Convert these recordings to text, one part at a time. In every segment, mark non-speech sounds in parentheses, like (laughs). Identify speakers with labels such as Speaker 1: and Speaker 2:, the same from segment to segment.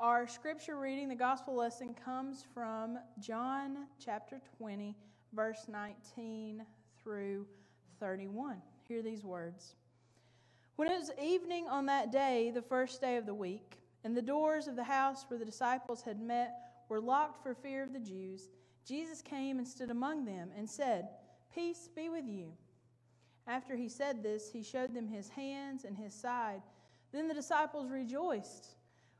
Speaker 1: Our scripture reading, the gospel lesson, comes from John chapter 20, verse 19 through 31. Hear these words. When it was evening on that day, the first day of the week, and the doors of the house where the disciples had met were locked for fear of the Jews, Jesus came and stood among them and said, Peace be with you. After he said this, he showed them his hands and his side. Then the disciples rejoiced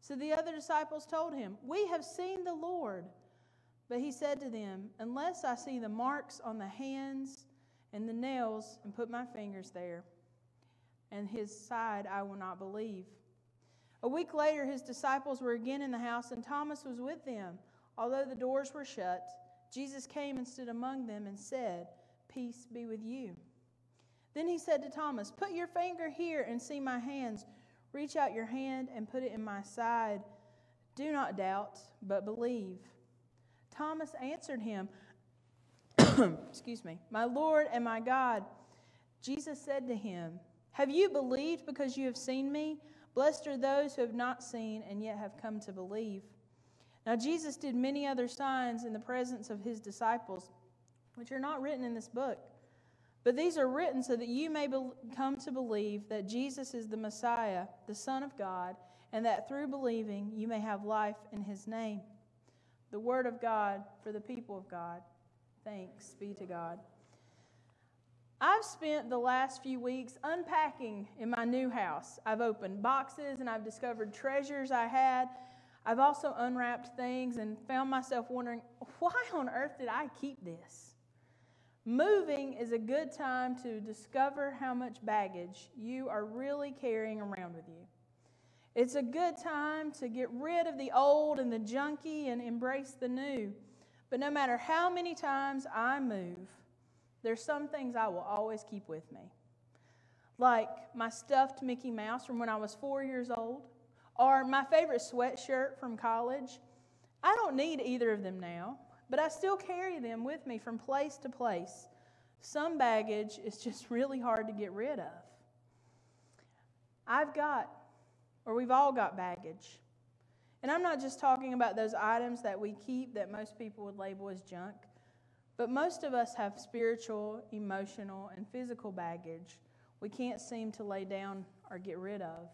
Speaker 1: So the other disciples told him, We have seen the Lord. But he said to them, Unless I see the marks on the hands and the nails and put my fingers there, and his side, I will not believe. A week later, his disciples were again in the house, and Thomas was with them. Although the doors were shut, Jesus came and stood among them and said, Peace be with you. Then he said to Thomas, Put your finger here and see my hands. Reach out your hand and put it in my side. Do not doubt, but believe. Thomas answered him, (coughs) Excuse me, my Lord and my God. Jesus said to him, Have you believed because you have seen me? Blessed are those who have not seen and yet have come to believe. Now, Jesus did many other signs in the presence of his disciples, which are not written in this book. But these are written so that you may be- come to believe that Jesus is the Messiah, the Son of God, and that through believing you may have life in his name. The word of God for the people of God. Thanks be to God. I've spent the last few weeks unpacking in my new house. I've opened boxes and I've discovered treasures I had. I've also unwrapped things and found myself wondering, why on earth did I keep this? Moving is a good time to discover how much baggage you are really carrying around with you. It's a good time to get rid of the old and the junky and embrace the new. But no matter how many times I move, there's some things I will always keep with me. Like my stuffed Mickey Mouse from when I was four years old, or my favorite sweatshirt from college. I don't need either of them now but I still carry them with me from place to place. Some baggage is just really hard to get rid of. I've got, or we've all got baggage. And I'm not just talking about those items that we keep that most people would label as junk, but most of us have spiritual, emotional, and physical baggage we can't seem to lay down or get rid of.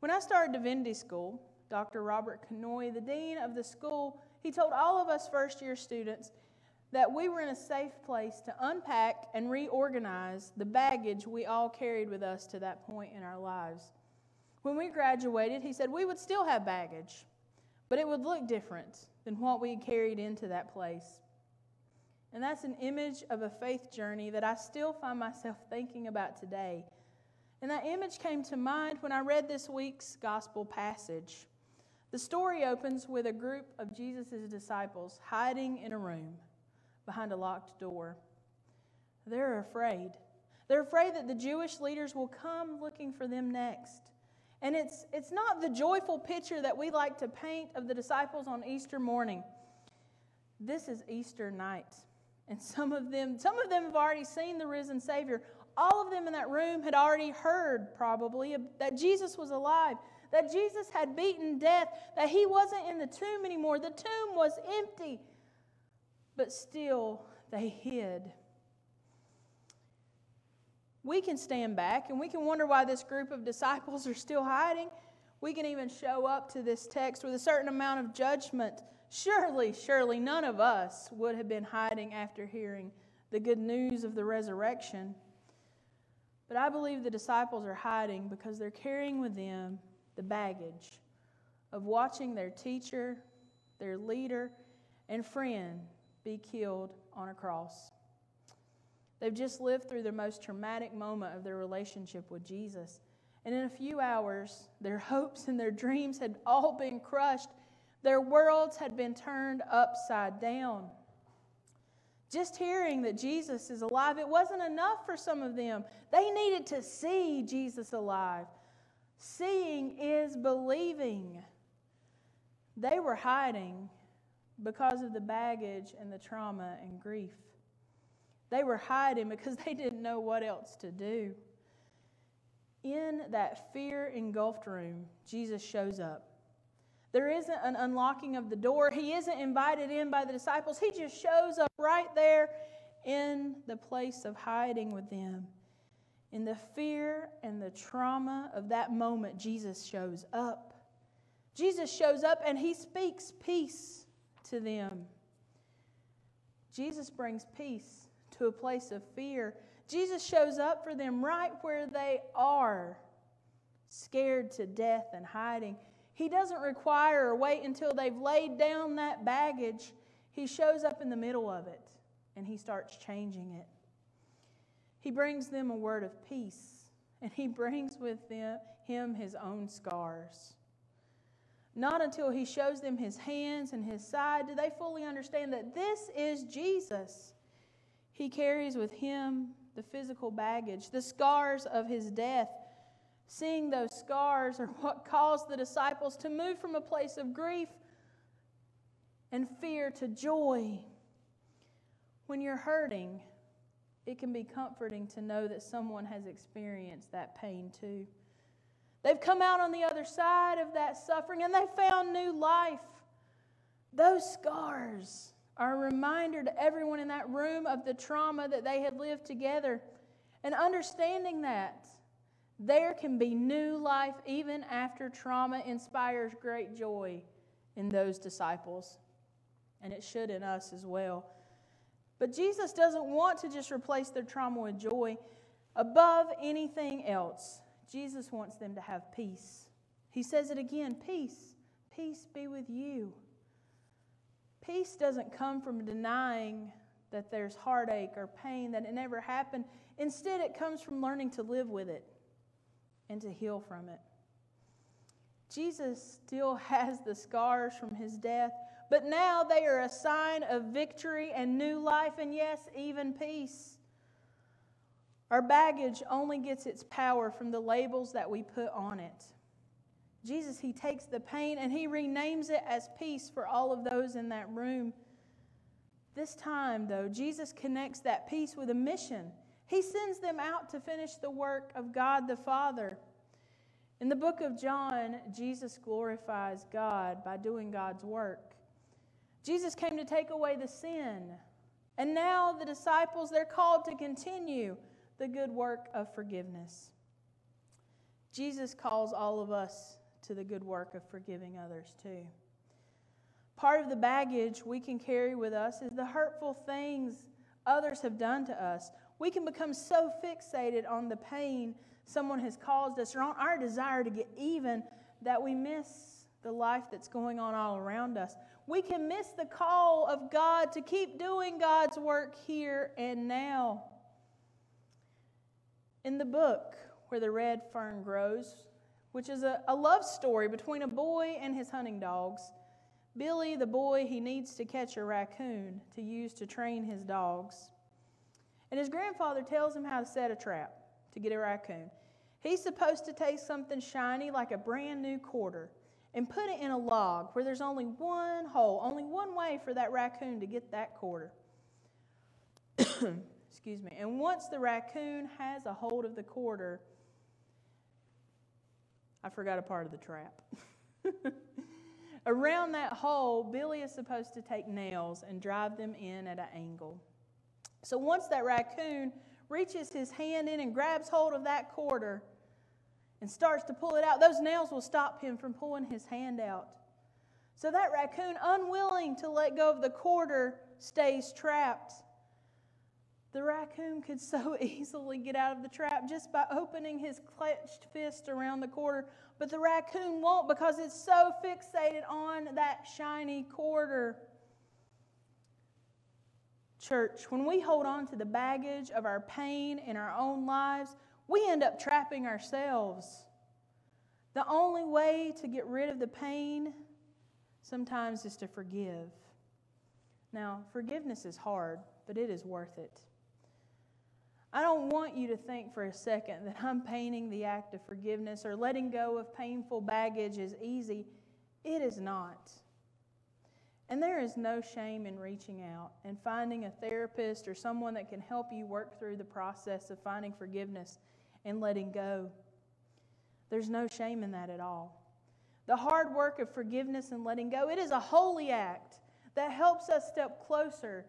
Speaker 1: When I started divinity school, Dr. Robert Canoy, the dean of the school, he told all of us first year students that we were in a safe place to unpack and reorganize the baggage we all carried with us to that point in our lives. When we graduated, he said we would still have baggage, but it would look different than what we carried into that place. And that's an image of a faith journey that I still find myself thinking about today. And that image came to mind when I read this week's gospel passage. The story opens with a group of Jesus' disciples hiding in a room behind a locked door. They're afraid. They're afraid that the Jewish leaders will come looking for them next. And it's, it's not the joyful picture that we like to paint of the disciples on Easter morning. This is Easter night. And some of them, some of them have already seen the risen Savior. All of them in that room had already heard, probably, that Jesus was alive that Jesus had beaten death, that he wasn't in the tomb anymore. The tomb was empty, but still they hid. We can stand back and we can wonder why this group of disciples are still hiding. We can even show up to this text with a certain amount of judgment. Surely, surely none of us would have been hiding after hearing the good news of the resurrection. But I believe the disciples are hiding because they're carrying with them the baggage of watching their teacher, their leader, and friend be killed on a cross. They've just lived through the most traumatic moment of their relationship with Jesus. And in a few hours, their (laughs) hopes and their dreams had all been crushed Their worlds had been turned upside down. Just hearing that Jesus is alive, it wasn't enough for some of them. They needed to see Jesus alive. Seeing is believing. They were hiding because of the baggage and the trauma and grief. They were hiding because (laughs) they didn't know what else to do. In that fear engulfed room, Jesus shows up. There isn't an unlocking of the door. He isn't invited in by the disciples. He just shows up right there in the place of hiding with them. In the fear and the trauma of that moment, Jesus shows up. Jesus shows up and he speaks peace to them. Jesus brings peace to a place of fear. Jesus shows up for them right where they are, scared to death and hiding. He doesn't require or wait until they've laid down that baggage. He shows up in the middle of it and he starts changing it. He brings them a word of peace and he (laughs) brings with them, him his own scars. Not until he shows them his hands and his side do they fully understand that this is Jesus. He carries with him the physical baggage, the scars of his death. Seeing those scars are what (laughs) caused the disciples to move from a place of grief and fear to joy. When you're hurting, it can be comforting to know that someone has experienced that pain too. They've come out on the other side of that suffering and they found new life. Those scars are a reminder to everyone in that room of the trauma that they had lived together. And understanding that there can be new life even after trauma inspires great joy in those disciples. And it should in us as well. But Jesus doesn't want to just replace their trauma with joy. Above anything else, Jesus wants them to have peace. He says it again peace. Peace be with you. Peace doesn't come from denying that there's heartache or pain, that it never happened. Instead, it comes from learning to live with it and to heal from it. Jesus still (laughs) has the scars from his death, but now they are a sign of victory and new life, and yes, even peace. Our baggage only gets its power from the labels that we put on it. Jesus, He takes the pain and He renames it as peace for all of those in that room. This time, though, Jesus connects that peace with a mission. He sends them out to finish the work of God the Father. In the book of John, Jesus glorifies God by doing God's work. Jesus came to take away the sin. And now the disciples, they're called to continue the good work of forgiveness. Jesus calls all of us to the good work of forgiving others too. Part of the baggage we can carry with us is the hurtful things others have done to us. We can become so fixated on the pain someone has caused us or on our desire to get even that we miss the life that's going on all around us. We can miss the call of God to keep doing God's work here and now. In the book where the red fern grows, which is a, a love story between a boy and his hunting dogs, Billy, the boy, he needs to catch a raccoon to use to train his dogs. And his grandfather tells him how to set a trap to get a raccoon. He's supposed to take something shiny like a brand new quarter and put it in a log where there's only one hole, only one way for that raccoon to get that quarter. (coughs) Excuse me. And once the raccoon has a hold of the quarter, I forgot a part of the trap. (laughs) Around that hole, Billy is supposed to take nails and drive them in at an angle. So once that raccoon reaches his hand in and grabs hold of that quarter and starts to pull it out, those nails will stop him from pulling his hand out. So that raccoon, unwilling to let go of the quarter, stays trapped. The raccoon could so (laughs) easily get out of the trap just by opening his clenched fist around the quarter, but the raccoon won't because it's so fixated on that shiny quarter. Church, when we hold on to the baggage of our pain in our own lives, we end up trapping ourselves. The only way to get rid of the pain sometimes is to forgive. Now, forgiveness is hard, but it is worth it. I don't want you to think for a second that I'm painting the act of forgiveness or letting go of painful baggage is easy. It is not. And there is no shame in reaching out and finding a therapist or someone that can help you work through the process of finding forgiveness and letting go. There's no shame in that at all. The hard work of forgiveness and letting go, it is a holy act that helps us step closer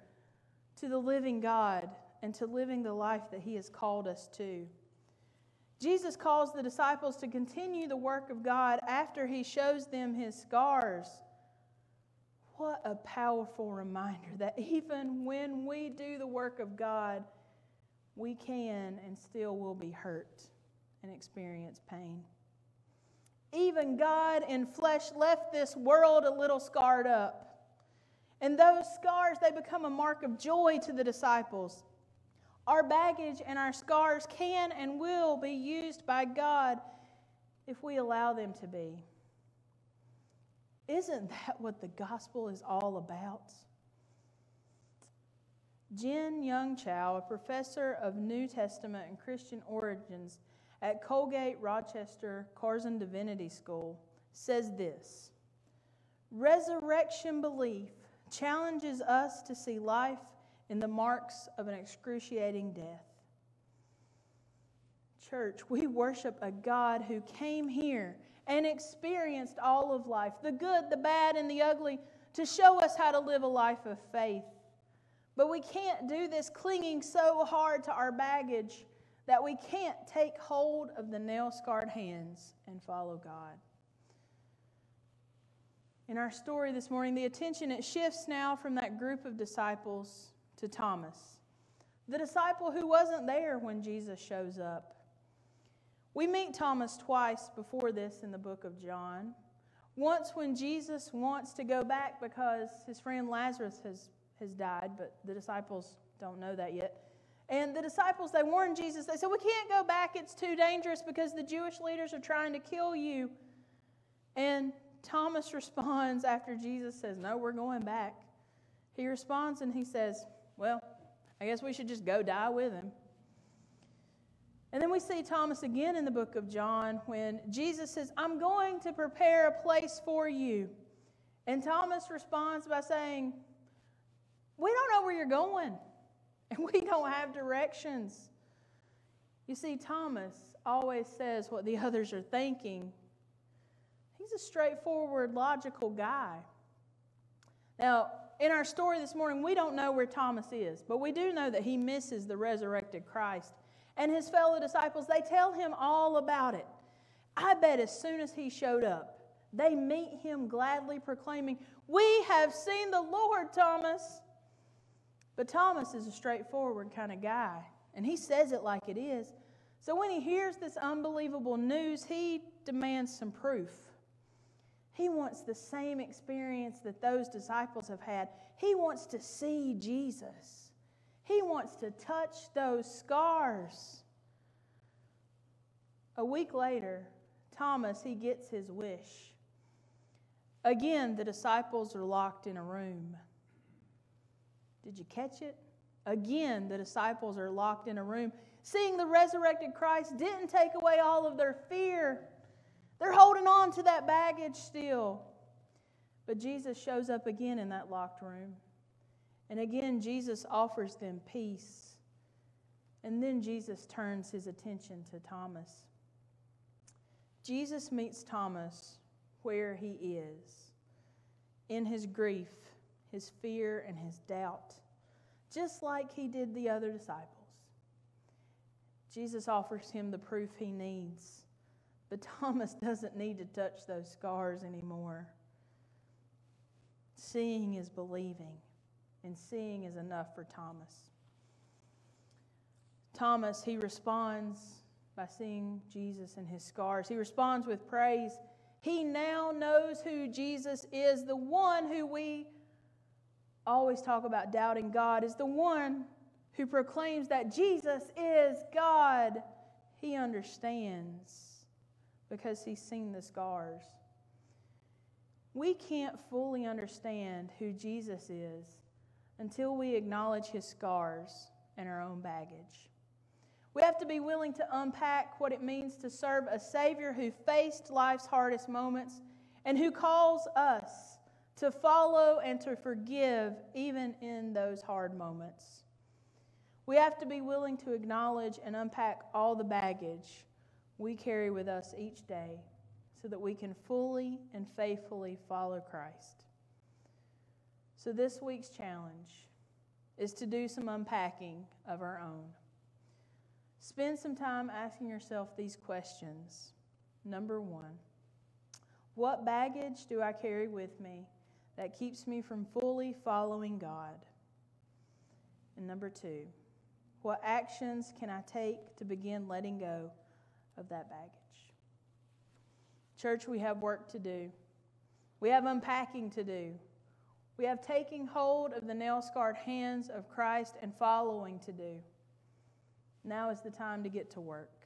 Speaker 1: to the living God and to living the life that He has called us to. Jesus calls the disciples to continue the work of God after He shows them His scars. What a powerful reminder that even when we do the work of God, we can and still will be hurt and experience pain. Even God in flesh left this world a little scarred up. And those scars, they become a mark of joy to the disciples. Our baggage and our scars can and will be used by God if we allow them to be. Isn't that what the gospel is all about? Jin Young Choi, a professor of New Testament and Christian origins at Colgate Rochester Crozer Divinity School, says this Resurrection belief challenges us to see life in the marks of an excruciating death. Church, we worship a God who came here and experienced all of life the good, the bad, and the ugly to show us how to live a life of faith. But we can't do this clinging so hard to our baggage that we can't take hold of the nail scarred hands and follow God. In our story this morning, the attention it shifts now from that group of disciples to Thomas, the disciple who wasn't there when Jesus shows up. We meet Thomas twice before this in the book of John. Once when Jesus wants to go back because his friend Lazarus has, has died, but the disciples don't know that yet. And the disciples, they warn Jesus. They said, We can't go back. It's too dangerous because the Jewish leaders are trying to kill you. And Thomas (laughs) responds after Jesus says, No, we're going back. He responds and he says, well, I guess we should just go die with him. And then we see Thomas again in the book of John when Jesus says, I'm going to prepare a place for you. And Thomas responds by saying, We don't know where you're going, (laughs) and we don't have directions. You see, Thomas always says what the (laughs) others are thinking. He's a straightforward, logical guy. Now, in our story this morning, we don't know where Thomas is, but we do know that he misses the resurrected Christ. And his fellow disciples, they tell him all about it. I bet as soon as he showed up, they meet him gladly proclaiming, We have seen the Lord, Thomas. But Thomas is a straightforward kind of guy, and he says it like it is. So when he hears this unbelievable news, he demands some proof. He wants the same experience that those disciples have had. He wants to see Jesus. He wants to touch those scars. A week later, Thomas, he gets his wish. Again, the disciples are locked in a room. Did you catch it? Again, the disciples are locked in a room. Seeing the resurrected Christ didn't take away all of their fear. They're holding on to that baggage still. But Jesus shows up again in that locked room. And again, Jesus offers them peace. And then Jesus turns his attention to Thomas. Jesus meets Thomas where he is in his grief, his fear, and his doubt, just like he did the other disciples. Jesus offers him the proof he needs but (laughs) Thomas doesn't need to touch those scars anymore. Seeing is believing, and seeing is enough for Thomas. Thomas, he responds by seeing Jesus and his scars. He responds with praise. He now knows who Jesus is, the one who we always talk about doubting God, is the one who proclaims that Jesus is God. He understands because he's seen the scars. We can't fully understand who Jesus is until we acknowledge his scars and our own baggage. We have to be willing to unpack what it means to serve a Savior who faced life's hardest moments and who calls us to follow and to forgive even in those hard moments. We have to be willing to acknowledge and unpack all the baggage we carry with us each day so that we can fully and faithfully follow Christ. So, this week's challenge is to do some unpacking of our own. Spend some time asking yourself these questions. Number one, what baggage do I carry with me that keeps me from fully following God? And number two, what actions can I take to begin letting go of that baggage? Church, we have work to do. We have unpacking to do. We have taking hold of the nail scarred hands of Christ and following to do. Now is the time to get to work.